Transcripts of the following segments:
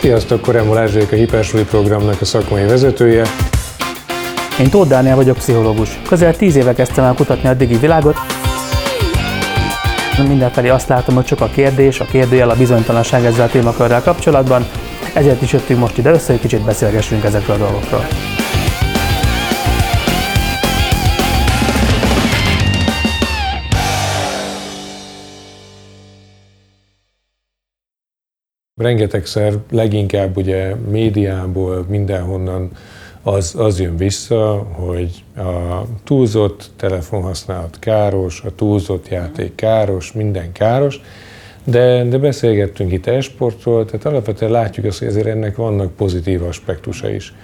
Sziasztok, Koremol Erzsék, a Hipersuli programnak a szakmai vezetője. Én Tóth Dániel vagyok, pszichológus. Közel tíz éve kezdtem el kutatni a digi világot. Mindenfelé azt látom, hogy csak a kérdés, a kérdőjel, a bizonytalanság ezzel a témakörrel kapcsolatban. Ezért is jöttünk most ide össze, hogy kicsit beszélgessünk ezekről a dolgokról. Rengetegszer leginkább ugye médiából, mindenhonnan az, az jön vissza, hogy a túlzott telefonhasználat káros, a túlzott játék káros, minden káros, de, de beszélgettünk itt esportról, tehát alapvetően látjuk azt, hogy ezért ennek vannak pozitív aspektusa is.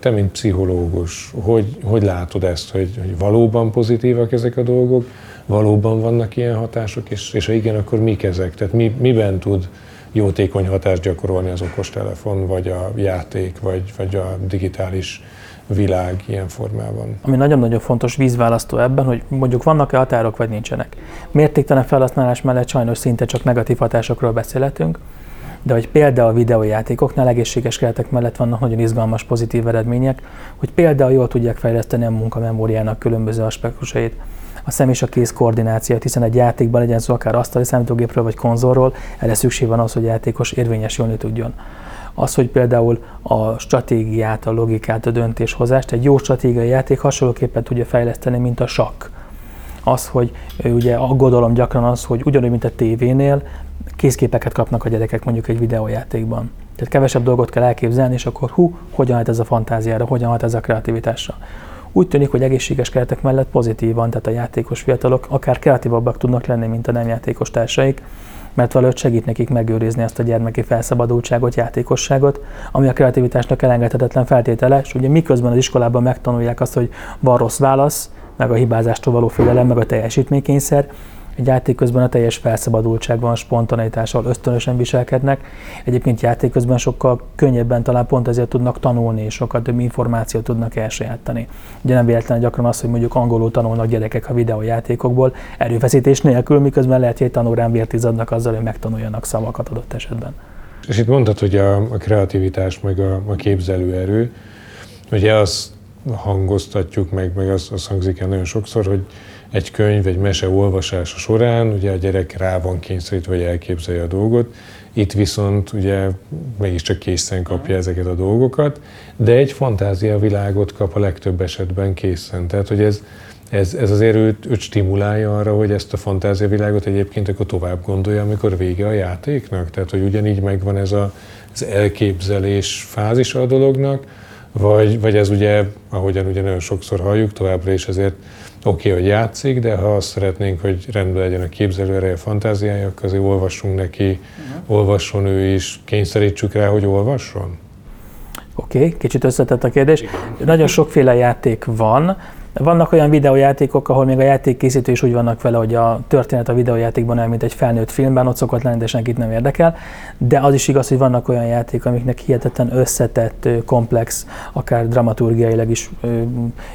Te, mint pszichológus, hogy, hogy látod ezt, hogy, hogy valóban pozitívak ezek a dolgok, valóban vannak ilyen hatások, és, és ha igen, akkor mik ezek? Tehát mi, miben tud jótékony hatást gyakorolni az okostelefon, vagy a játék, vagy, vagy a digitális világ ilyen formában. Ami nagyon-nagyon fontos vízválasztó ebben, hogy mondjuk vannak-e határok, vagy nincsenek. Mértéktelen felhasználás mellett sajnos szinte csak negatív hatásokról beszélhetünk, de hogy például a videójátékoknál egészséges keretek mellett vannak nagyon izgalmas pozitív eredmények, hogy például jól tudják fejleszteni a munkamemóriának különböző aspektusait a szem és a kéz koordinációt, hiszen egy játékban legyen szó akár asztali számítógépről vagy konzolról, erre szükség van az, hogy a játékos érvényesülni tudjon. Az, hogy például a stratégiát, a logikát, a döntéshozást egy jó stratégiai játék hasonlóképpen tudja fejleszteni, mint a sakk. Az, hogy ugye aggodalom gyakran az, hogy ugyanúgy, mint a tévénél, kézképeket kapnak a gyerekek mondjuk egy videójátékban. Tehát kevesebb dolgot kell elképzelni, és akkor hú, hogyan hat ez a fantáziára, hogyan hat ez a kreativitásra. Úgy tűnik, hogy egészséges keretek mellett pozitívan, tehát a játékos fiatalok akár kreatívabbak tudnak lenni, mint a nem játékos társaik, mert valahogy segít nekik megőrizni ezt a gyermeki felszabadultságot, játékosságot, ami a kreativitásnak elengedhetetlen feltétele, és ugye miközben az iskolában megtanulják azt, hogy van rossz válasz, meg a hibázástól való félelem, meg a teljesítménykényszer, egy játék közben a teljes felszabadultság van, spontanitással ösztönösen viselkednek. Egyébként játék közben sokkal könnyebben talán pont ezért tudnak tanulni, és sokkal több információt tudnak elsajátani. Ugye nem véletlen gyakran az, hogy mondjuk angolul tanulnak gyerekek a videójátékokból, erőfeszítés nélkül, miközben lehet, hogy egy tanórán vért adnak azzal, hogy megtanuljanak szavakat adott esetben. És itt mondtad, hogy a, a kreativitás, meg a, a képzelőerő, ugye azt hangoztatjuk meg, meg az, az hangzik el nagyon sokszor, hogy egy könyv, egy mese olvasása során ugye a gyerek rá van kényszerítve, hogy elképzelje a dolgot, itt viszont ugye mégiscsak készen kapja ezeket a dolgokat, de egy fantázia világot kap a legtöbb esetben készen. Tehát, hogy ez, ez, ez azért őt, őt stimulálja arra, hogy ezt a fantázia világot egyébként akkor tovább gondolja, amikor vége a játéknak. Tehát, hogy ugyanígy megvan ez a, az elképzelés fázisa a dolognak, vagy, vagy ez ugye, ahogyan ugye nagyon sokszor halljuk, továbbra is ezért oké, okay, hogy játszik, de ha azt szeretnénk, hogy rendben legyen a képzelőereje, a fantáziája, akkor azért olvassunk neki, uh-huh. olvasson ő is, kényszerítsük rá, hogy olvasson? Oké, okay, kicsit összetett a kérdés. Nagyon sokféle játék van, vannak olyan videójátékok, ahol még a játékkészítő is úgy vannak vele, hogy a történet a videójátékban olyan, mint egy felnőtt filmben, ott szokott lenni, de senkit nem érdekel. De az is igaz, hogy vannak olyan játékok, amiknek hihetetlen összetett, komplex, akár dramaturgiailag is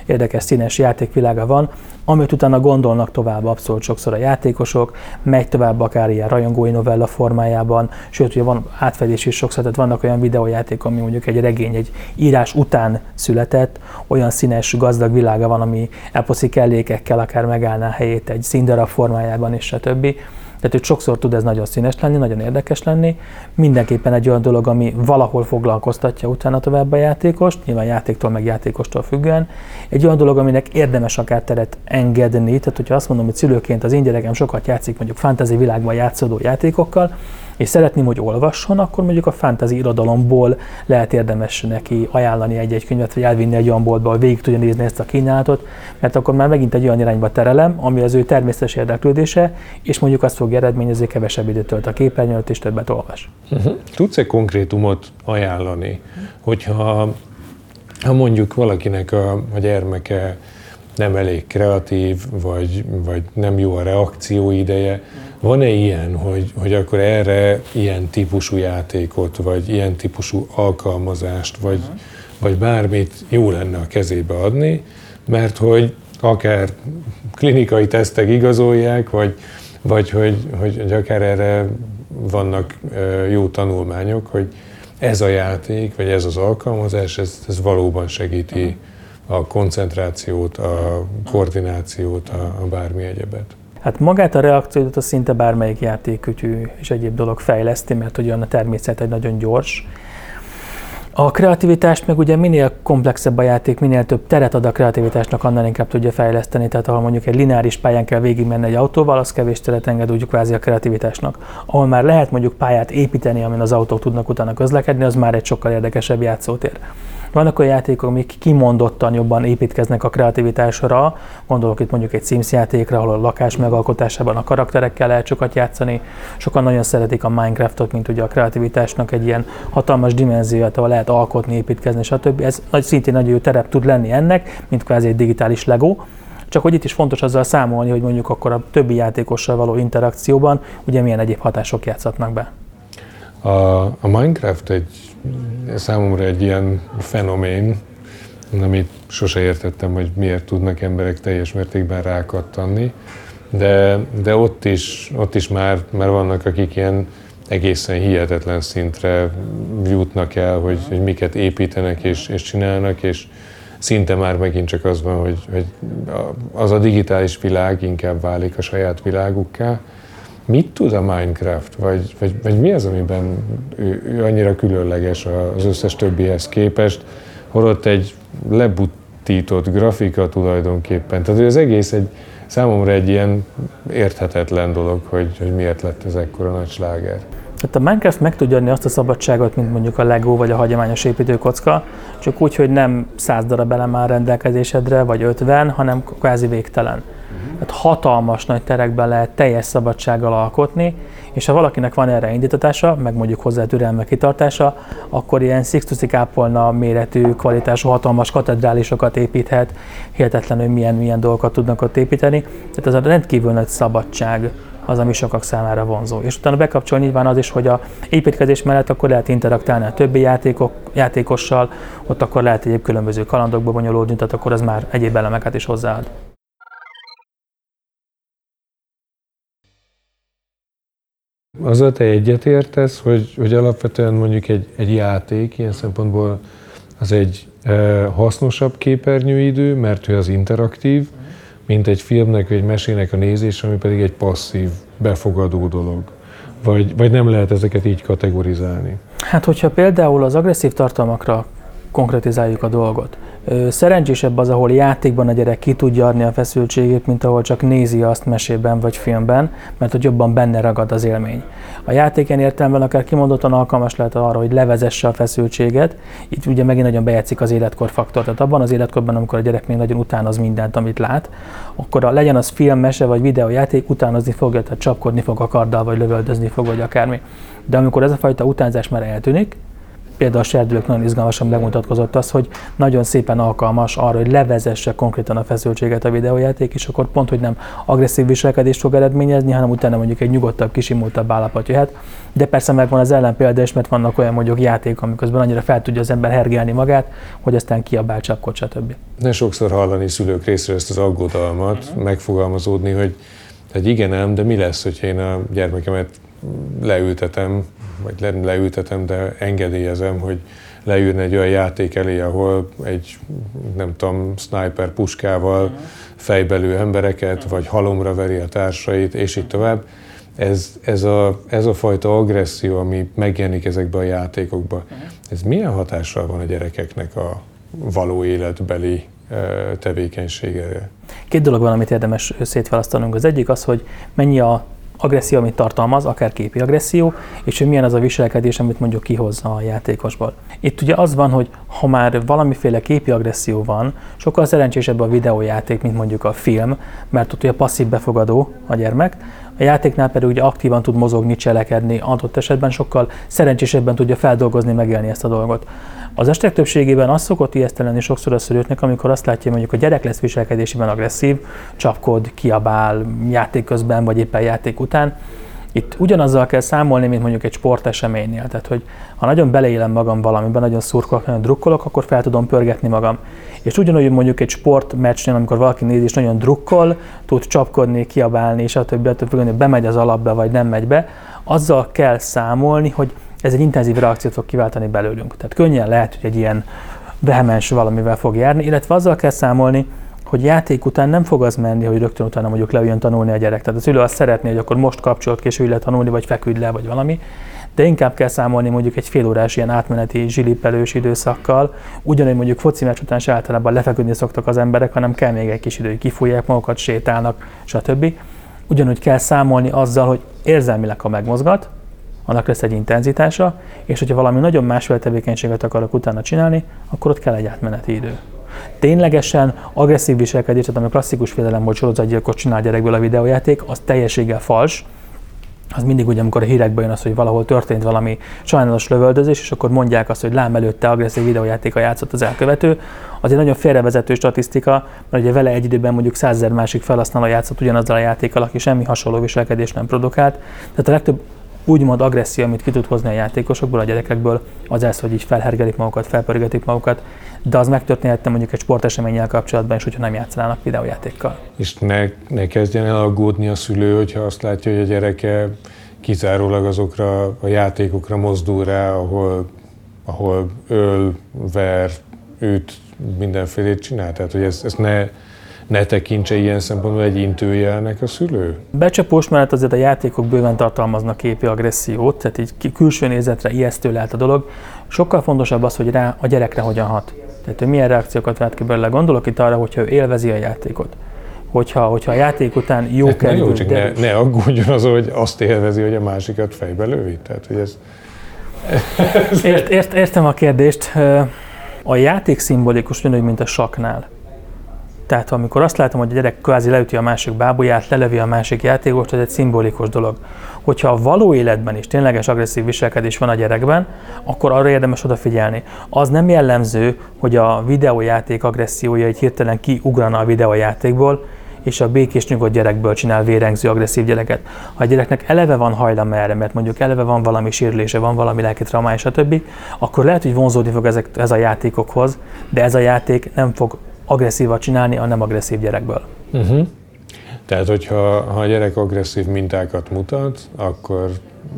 érdekes, színes játékvilága van, amit utána gondolnak tovább abszolút sokszor a játékosok, megy tovább akár ilyen rajongói novella formájában, sőt, ugye van átfedés is sokszor, tehát vannak olyan videójáték, ami mondjuk egy regény, egy írás után született, olyan színes, gazdag világa van, ami eposzi kellékekkel akár megállná helyét egy színdarab formájában, és stb. Tehát, hogy sokszor tud ez nagyon színes lenni, nagyon érdekes lenni. Mindenképpen egy olyan dolog, ami valahol foglalkoztatja utána tovább a játékost, nyilván játéktól meg játékostól függően. Egy olyan dolog, aminek érdemes akár teret engedni, tehát hogyha azt mondom, hogy szülőként az én gyerekem sokat játszik mondjuk fantasy világban játszódó játékokkal, és szeretném, hogy olvasson, akkor mondjuk a fantasy irodalomból lehet érdemes neki ajánlani egy-egy könyvet, vagy elvinni egy olyan boltba, hogy végig tudja nézni ezt a kínálatot, mert akkor már megint egy olyan irányba terelem, ami az ő természetes érdeklődése, és mondjuk azt fog eredményezni, kevesebb időt tölt a képernyőt, és többet olvas. Uh-huh. Tudsz egy konkrétumot ajánlani, hogyha ha mondjuk valakinek a, a gyermeke nem elég kreatív, vagy, vagy nem jó a reakció ideje. Van-e ilyen, hogy, hogy akkor erre ilyen típusú játékot, vagy ilyen típusú alkalmazást, vagy, uh-huh. vagy bármit jó lenne a kezébe adni, mert hogy akár klinikai tesztek igazolják, vagy, vagy hogy, hogy akár erre vannak jó tanulmányok, hogy ez a játék, vagy ez az alkalmazás, ez, ez valóban segíti a koncentrációt, a koordinációt, a, a bármi egyebet. Hát magát a reakciót a szinte bármelyik játékütyű és egyéb dolog fejleszti, mert olyan a természet egy nagyon gyors, a kreativitást meg ugye minél komplexebb a játék, minél több teret ad a kreativitásnak, annál inkább tudja fejleszteni. Tehát ahol mondjuk egy lineáris pályán kell végigmenni egy autóval, az kevés teret enged úgy kvázi a kreativitásnak. Ahol már lehet mondjuk pályát építeni, amin az autók tudnak utána közlekedni, az már egy sokkal érdekesebb játszótér. Vannak olyan játékok, amik kimondottan jobban építkeznek a kreativitásra, gondolok itt mondjuk egy Sims játékra, ahol a lakás megalkotásában a karakterekkel lehet sokat játszani. Sokan nagyon szeretik a Minecraftot, mint ugye a kreativitásnak egy ilyen hatalmas dimenzióját, ahol lehet alkotni, építkezni, stb. Ez nagy, szintén nagyon jó terep tud lenni ennek, mint kvázi egy digitális Lego. Csak hogy itt is fontos azzal számolni, hogy mondjuk akkor a többi játékossal való interakcióban ugye milyen egyéb hatások játszhatnak be. A, a Minecraft egy számomra egy ilyen fenomén, amit sose értettem, hogy miért tudnak emberek teljes mértékben rákattanni, de, de ott, is, ott is már, már vannak, akik ilyen egészen hihetetlen szintre jutnak el, hogy, hogy miket építenek és, és csinálnak, és szinte már megint csak az van, hogy, hogy az a digitális világ inkább válik a saját világukká, mit tud a Minecraft, vagy, vagy, vagy mi az, amiben ő, ő annyira különleges az összes többihez képest, holott egy lebutított grafika tulajdonképpen. Tehát az egész egy, számomra egy ilyen érthetetlen dolog, hogy, hogy miért lett ez ekkora nagy sláger. Tehát a Minecraft meg tudja adni azt a szabadságot, mint mondjuk a Lego vagy a hagyományos építőkocka, csak úgy, hogy nem száz darab elem áll rendelkezésedre, vagy 50, hanem kvázi végtelen. Tehát hatalmas nagy terekben lehet teljes szabadsággal alkotni, és ha valakinek van erre indítatása, meg mondjuk hozzá türelme kitartása, akkor ilyen Sixtusi kápolna méretű, kvalitású, hatalmas katedrálisokat építhet, hihetetlen, hogy milyen, milyen dolgokat tudnak ott építeni. Tehát ez a rendkívül nagy szabadság az, ami sokak számára vonzó. És utána bekapcsolni nyilván az is, hogy a építkezés mellett akkor lehet interaktálni a többi játékok, játékossal, ott akkor lehet egyéb különböző kalandokba bonyolódni, tehát akkor az már egyéb elemeket is hozzáad. Azzal te egyetértesz, hogy, hogy alapvetően mondjuk egy, egy játék ilyen szempontból az egy e, hasznosabb képernyőidő, mert hogy az interaktív, mint egy filmnek vagy egy mesének a nézés, ami pedig egy passzív, befogadó dolog. Vagy, vagy nem lehet ezeket így kategorizálni? Hát, hogyha például az agresszív tartalmakra konkretizáljuk a dolgot, Szerencsésebb az, ahol játékban a gyerek ki tudja adni a feszültségét, mint ahol csak nézi azt mesében vagy filmben, mert hogy jobban benne ragad az élmény. A játéken értelemben akár kimondottan alkalmas lehet arra, hogy levezesse a feszültséget, itt ugye megint nagyon bejátszik az életkor faktor. Tehát abban az életkorban, amikor a gyerek még nagyon utánoz mindent, amit lát, akkor a, legyen az film, mese vagy videójáték, utánozni fogja, tehát csapkodni fog a karddal, vagy lövöldözni fog, vagy akármi. De amikor ez a fajta utánzás már eltűnik, például a serdülők nagyon izgalmasan megmutatkozott az, hogy nagyon szépen alkalmas arra, hogy levezesse konkrétan a feszültséget a videójáték, és akkor pont, hogy nem agresszív viselkedést fog eredményezni, hanem utána mondjuk egy nyugodtabb, kisimultabb állapot jöhet. De persze megvan az ellenpélda is, mert vannak olyan mondjuk játék, amiközben annyira fel tudja az ember hergelni magát, hogy aztán kiabál, csapkod, stb. Ne sokszor hallani szülők részéről ezt az aggodalmat, uh-huh. megfogalmazódni, hogy hogy igen ám, de mi lesz, hogyha én a gyermekemet leültetem vagy le, leültetem, de engedélyezem, hogy leülne egy olyan játék elé, ahol egy, nem tudom, sniper puskával fejbelő embereket, vagy halomra veri a társait, és így tovább. Ez, ez, a, ez a fajta agresszió, ami megjelenik ezekben a játékokban, ez milyen hatással van a gyerekeknek a való életbeli tevékenységére? Két dolog van, amit érdemes szétválasztanunk. Az egyik az, hogy mennyi a agresszió, amit tartalmaz, akár képi agresszió, és hogy milyen az a viselkedés, amit mondjuk kihozza a játékosból. Itt ugye az van, hogy ha már valamiféle képi agresszió van, sokkal szerencsésebb a videójáték, mint mondjuk a film, mert ott ugye passzív befogadó a gyermek, a játéknál pedig ugye aktívan tud mozogni, cselekedni, adott esetben sokkal szerencsésebben tudja feldolgozni, megélni ezt a dolgot. Az estek többségében az szokott ijeszteleni sokszor a szülőknek, amikor azt látja, hogy mondjuk a gyerek lesz viselkedésében agresszív, csapkod, kiabál játék közben, vagy éppen játék után, Itt ugyanazzal kell számolni, mint mondjuk egy sporteseménynél. Tehát, hogy ha nagyon beleélem magam valamiben, nagyon szurkolok, nagyon drukkolok, akkor fel tudom pörgetni magam. És ugyanúgy mondjuk egy sportmeccsnél, amikor valaki néz és nagyon drukkol, tud csapkodni, kiabálni, és attól függően, hogy bemegy az alapba, vagy nem megy be, azzal kell számolni, hogy ez egy intenzív reakciót fog kiváltani belőlünk. Tehát könnyen lehet, hogy egy ilyen vehemens valamivel fog járni, illetve azzal kell számolni, hogy játék után nem fog az menni, hogy rögtön utána mondjuk leüljön tanulni a gyerek. Tehát a szülő azt szeretné, hogy akkor most kapcsolat később le tanulni, vagy feküdj le, vagy valami. De inkább kell számolni mondjuk egy fél órás ilyen átmeneti zsilipelős időszakkal, ugyanúgy mondjuk foci meccs után se általában lefeküdni szoktak az emberek, hanem kell még egy kis idő, kifújják magukat, sétálnak, stb. Ugyanúgy kell számolni azzal, hogy érzelmileg, ha megmozgat, annak lesz egy intenzitása, és hogyha valami nagyon másféle tevékenységet akarok utána csinálni, akkor ott kell egy átmeneti idő. Ténylegesen agresszív viselkedés, tehát ami a klasszikus félelem, hogy sorozatgyilkos csinál gyerekből a videójáték, az teljességgel fals, az mindig ugye, amikor a hírekben jön az, hogy valahol történt valami sajnálatos lövöldözés, és akkor mondják azt, hogy lám előtte agresszív videójátéka játszott az elkövető, az egy nagyon félrevezető statisztika, mert ugye vele egy időben mondjuk százezer másik felhasználó játszott ugyanazzal a játékkal, aki semmi hasonló viselkedés nem produkált. Tehát a legtöbb úgymond agresszió, amit ki tud hozni a játékosokból, a gyerekekből, az ez, hogy így felhergelik magukat, felpörgetik magukat, de az megtörténhetne mondjuk egy sporteseménnyel kapcsolatban is, hogyha nem játszanának videójátékkal. És ne, ne kezdjen el aggódni a szülő, hogyha azt látja, hogy a gyereke kizárólag azokra a játékokra mozdul rá, ahol, ahol öl, ver, üt, mindenfélét csinál. Tehát, hogy ezt, ezt ne, ne tekintse ilyen szempontból egy intőjelnek a szülő? Becsapós mellett azért a játékok bőven tartalmaznak képi agressziót, tehát így külső nézetre ijesztő lehet a dolog. Sokkal fontosabb az, hogy rá a gyerekre hogyan hat. Tehát, hogy milyen reakciókat vált ki belőle. Gondolok itt arra, hogyha ő élvezi a játékot. Hogyha, hogyha a játék után jó hát kerül, jó, csak ne, ne aggódjon az, hogy azt élvezi, hogy a másikat fejbe lövi. Tehát, hogy ez... ért, ért, értem a kérdést. A játék szimbolikus, ugyanúgy, mint a saknál. Tehát amikor azt látom, hogy a gyerek kvázi leüti a másik bábuját, lelevi a másik játékost, ez egy szimbolikus dolog. Hogyha a való életben is tényleges agresszív viselkedés van a gyerekben, akkor arra érdemes odafigyelni. Az nem jellemző, hogy a videójáték agressziója egy hirtelen kiugrana a videójátékból, és a békés nyugodt gyerekből csinál vérengző, agresszív gyereket. Ha a gyereknek eleve van hajlam erre, mert mondjuk eleve van valami sérülése, van valami lelki traumája, stb., akkor lehet, hogy vonzódni fog ezek, ez a játékokhoz, de ez a játék nem fog agresszívat csinálni a nem agresszív gyerekből. Uh-huh. Tehát, hogyha ha a gyerek agresszív mintákat mutat, akkor,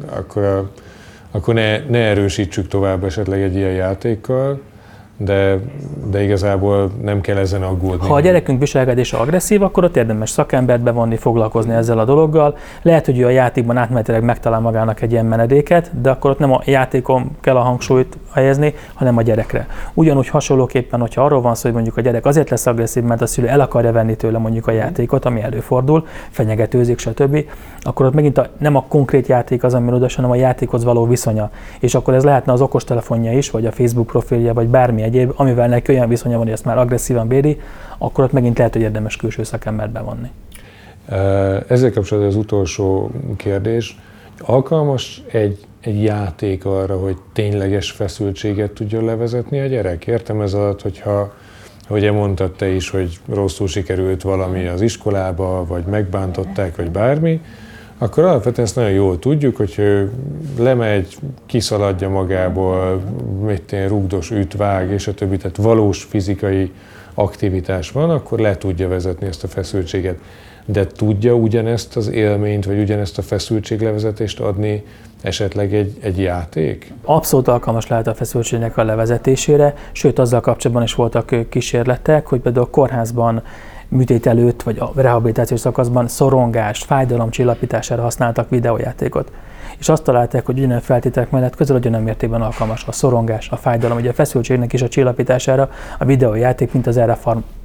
akkor, akkor ne, ne erősítsük tovább esetleg egy ilyen játékkal, de, de igazából nem kell ezen aggódni. Ha a gyerekünk viselkedése agresszív, akkor ott érdemes szakembert bevonni, foglalkozni ezzel a dologgal. Lehet, hogy ő a játékban átmenetileg megtalál magának egy ilyen menedéket, de akkor ott nem a játékon kell a hangsúlyt helyezni, hanem a gyerekre. Ugyanúgy hasonlóképpen, hogyha arról van szó, hogy mondjuk a gyerek azért lesz agresszív, mert a szülő el akarja venni tőle mondjuk a játékot, ami előfordul, fenyegetőzik, stb., akkor ott megint a, nem a konkrét játék az, ami oda, hanem a játékhoz való viszonya. És akkor ez lehetne az okostelefonja is, vagy a Facebook profilja, vagy bármi egyéb, amivel neki olyan viszonya van, hogy ezt már agresszívan béri, akkor ott megint lehet, hogy érdemes külső szakembert bevonni. Ezzel kapcsolatban az utolsó kérdés. Alkalmas egy, egy játék arra, hogy tényleges feszültséget tudjon levezetni a gyerek? Értem ez alatt, hogyha ahogy mondtad te is, hogy rosszul sikerült valami az iskolába, vagy megbántották, vagy bármi, akkor alapvetően ezt nagyon jól tudjuk, hogy ő lemegy, kiszaladja magából, mit én, rugdos, üt, vág, és a többi, tehát valós fizikai aktivitás van, akkor le tudja vezetni ezt a feszültséget. De tudja ugyanezt az élményt, vagy ugyanezt a feszültséglevezetést adni esetleg egy, egy játék? Abszolút alkalmas lehet a feszültségnek a levezetésére, sőt azzal kapcsolatban is voltak kísérletek, hogy például a kórházban műtét előtt, vagy a rehabilitációs szakaszban szorongást, fájdalom csillapítására használtak videójátékot. És azt találták, hogy ugyanolyan feltételek mellett közel ugyanolyan mértékben alkalmas a szorongás, a fájdalom, ugye a feszültségnek is a csillapítására a videójáték, mint az erre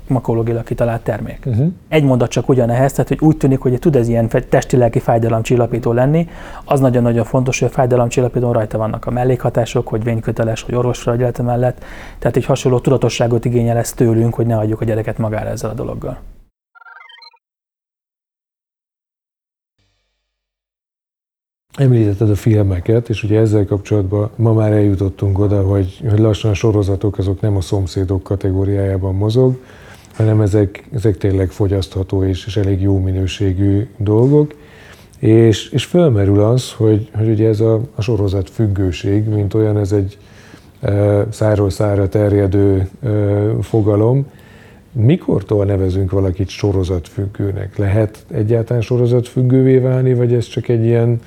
farmakológilag kitalált termék. Uh-huh. Egy mondat csak ugyanehhez, tehát hogy úgy tűnik, hogy tud ez ilyen testi-lelki fájdalomcsillapító lenni, az nagyon-nagyon fontos, hogy a fájdalomcsillapítón rajta vannak a mellékhatások, hogy vényköteles, hogy orvosfelügyelete mellett, tehát egy hasonló tudatosságot igényel ez tőlünk, hogy ne hagyjuk a gyereket magára ezzel a dologgal. Említetted a filmeket, és ugye ezzel kapcsolatban ma már eljutottunk oda, hogy, hogy lassan a sorozatok azok nem a szomszédok kategóriájában mozog, hanem ezek, ezek tényleg fogyasztható és, és elég jó minőségű dolgok. És, és fölmerül az, hogy, hogy ugye ez a, a sorozat függőség, mint olyan, ez egy e, száról szára terjedő e, fogalom. Mikortól nevezünk valakit sorozatfüggőnek? Lehet egyáltalán sorozatfüggővé válni, vagy ez csak egy ilyen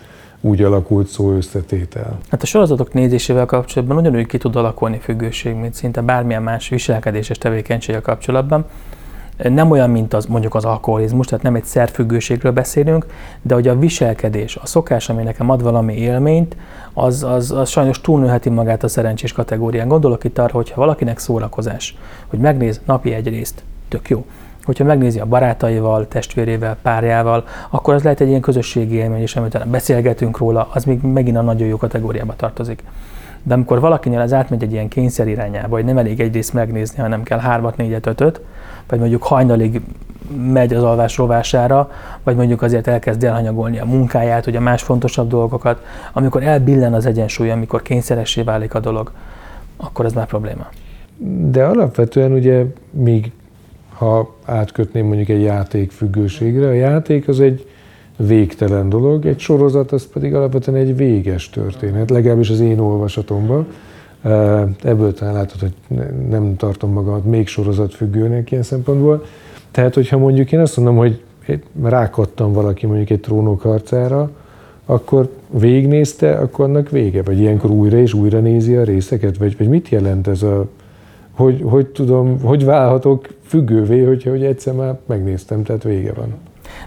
úgy alakult szó összetétel? Hát a sorozatok nézésével kapcsolatban ugyanúgy ki tud alakulni függőség, mint szinte bármilyen más viselkedéses tevékenységgel kapcsolatban nem olyan, mint az mondjuk az alkoholizmus, tehát nem egy szerfüggőségről beszélünk, de hogy a viselkedés, a szokás, ami nekem ad valami élményt, az, az, az sajnos túlnőheti magát a szerencsés kategórián. Gondolok itt arra, hogyha valakinek szórakozás, hogy megnéz napi egy részt, tök jó. Hogyha megnézi a barátaival, testvérével, párjával, akkor az lehet egy ilyen közösségi élmény, és amit beszélgetünk róla, az még megint a nagyon jó kategóriába tartozik. De amikor valakinél az átmegy egy ilyen kényszer irányába, hogy nem elég egyrészt megnézni, hanem kell hármat, négyet, ötöt, vagy mondjuk hajnalig megy az alvás rovására, vagy mondjuk azért elkezd elhanyagolni a munkáját, ugye más fontosabb dolgokat, amikor elbillen az egyensúly, amikor kényszeressé válik a dolog, akkor ez már probléma. De alapvetően ugye még ha átkötném mondjuk egy játék függőségre, a játék az egy végtelen dolog, egy sorozat az pedig alapvetően egy véges történet, legalábbis az én olvasatomban. Ebből talán látod, hogy nem tartom magamat még sorozatfüggőnek ilyen szempontból. Tehát, hogyha mondjuk én azt mondom, hogy rákattam valaki mondjuk egy trónok harcára, akkor végignézte, akkor annak vége? Vagy ilyenkor újra és újra nézi a részeket? Vagy, vagy mit jelent ez a, hogy, hogy tudom, hogy válhatok függővé, hogyha hogy egyszer már megnéztem, tehát vége van?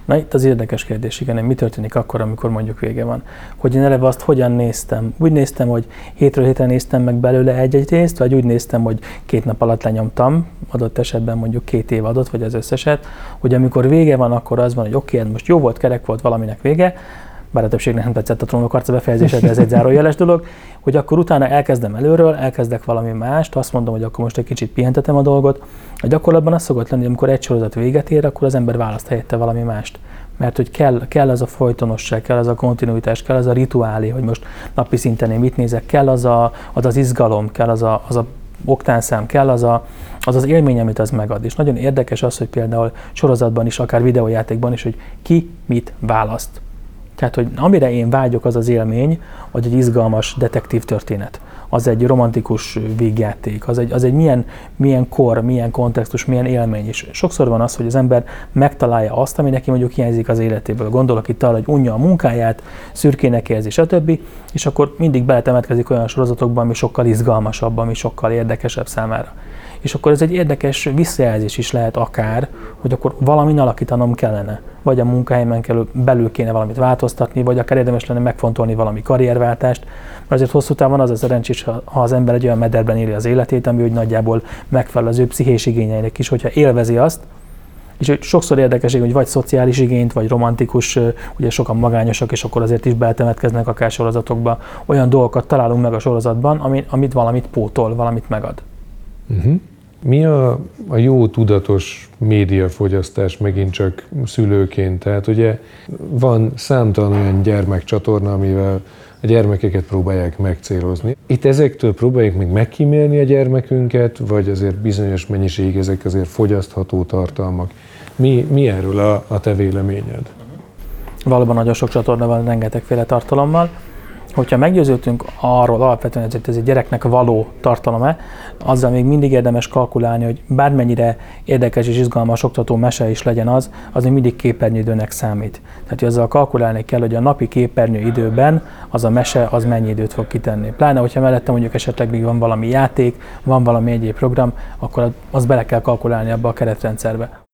Na itt az érdekes kérdés, igen, mi történik akkor, amikor mondjuk vége van. Hogy én eleve azt hogyan néztem? Úgy néztem, hogy hétről hétre néztem meg belőle egy-egy részt, vagy úgy néztem, hogy két nap alatt lenyomtam, adott esetben mondjuk két év adott, vagy az összeset, hogy amikor vége van, akkor az van, hogy oké, okay, most jó volt, kerek volt, valaminek vége, bár a többségnek nem tetszett a trónok arca befejezése, de ez egy zárójeles dolog, hogy akkor utána elkezdem előről, elkezdek valami mást, azt mondom, hogy akkor most egy kicsit pihentetem a dolgot. A gyakorlatban az szokott lenni, hogy amikor egy sorozat véget ér, akkor az ember választ helyette valami mást. Mert hogy kell, kell az a folytonosság, kell az a kontinuitás, kell az a rituálé, hogy most napi szinten én mit nézek, kell az a, az, az izgalom, kell az a, az a oktánszám, kell az, a, az az élmény, amit az megad. És nagyon érdekes az, hogy például sorozatban is, akár videójátékban is, hogy ki mit választ. Tehát, hogy amire én vágyok, az az élmény, hogy egy izgalmas detektív történet, az egy romantikus végjáték, az egy, az egy milyen, milyen kor, milyen kontextus, milyen élmény. És sokszor van az, hogy az ember megtalálja azt, ami neki mondjuk hiányzik az életéből. Gondolok itt arra, hogy unja a munkáját, szürkének érzi, stb. És akkor mindig beletemetkezik olyan sorozatokban, ami sokkal izgalmasabb, ami sokkal érdekesebb számára és akkor ez egy érdekes visszajelzés is lehet akár, hogy akkor valamin alakítanom kellene. Vagy a munkahelyemen belül kéne valamit változtatni, vagy akár érdemes lenne megfontolni valami karrierváltást, mert azért hosszú távon az a szerencsés, ha az ember egy olyan mederben éli az életét, ami úgy nagyjából megfelel az ő pszichés igényeinek is, hogyha élvezi azt, és sokszor érdekes, hogy vagy szociális igényt, vagy romantikus, ugye sokan magányosak, és akkor azért is beltemetkeznek akár sorozatokba. Olyan dolgokat találunk meg a sorozatban, amit valamit pótol, valamit megad. Uh-huh. Mi a, a jó tudatos médiafogyasztás megint csak szülőként? Tehát ugye van számtalan olyan gyermekcsatorna, amivel a gyermekeket próbálják megcélozni. Itt ezektől próbáljuk még megkímélni a gyermekünket, vagy azért bizonyos mennyiség ezek azért fogyasztható tartalmak. Mi, mi erről a, a te véleményed? Valóban nagyon sok csatorna van rengetegféle tartalommal hogyha meggyőződtünk arról alapvetően, hogy ez egy gyereknek való tartalom-e, azzal még mindig érdemes kalkulálni, hogy bármennyire érdekes és izgalmas oktató mese is legyen az, az még mindig képernyőidőnek számít. Tehát, hogy azzal kalkulálni kell, hogy a napi képernyő időben az a mese az mennyi időt fog kitenni. Pláne, hogyha mellette mondjuk esetleg még van valami játék, van valami egyéb program, akkor az bele kell kalkulálni abba a keretrendszerbe.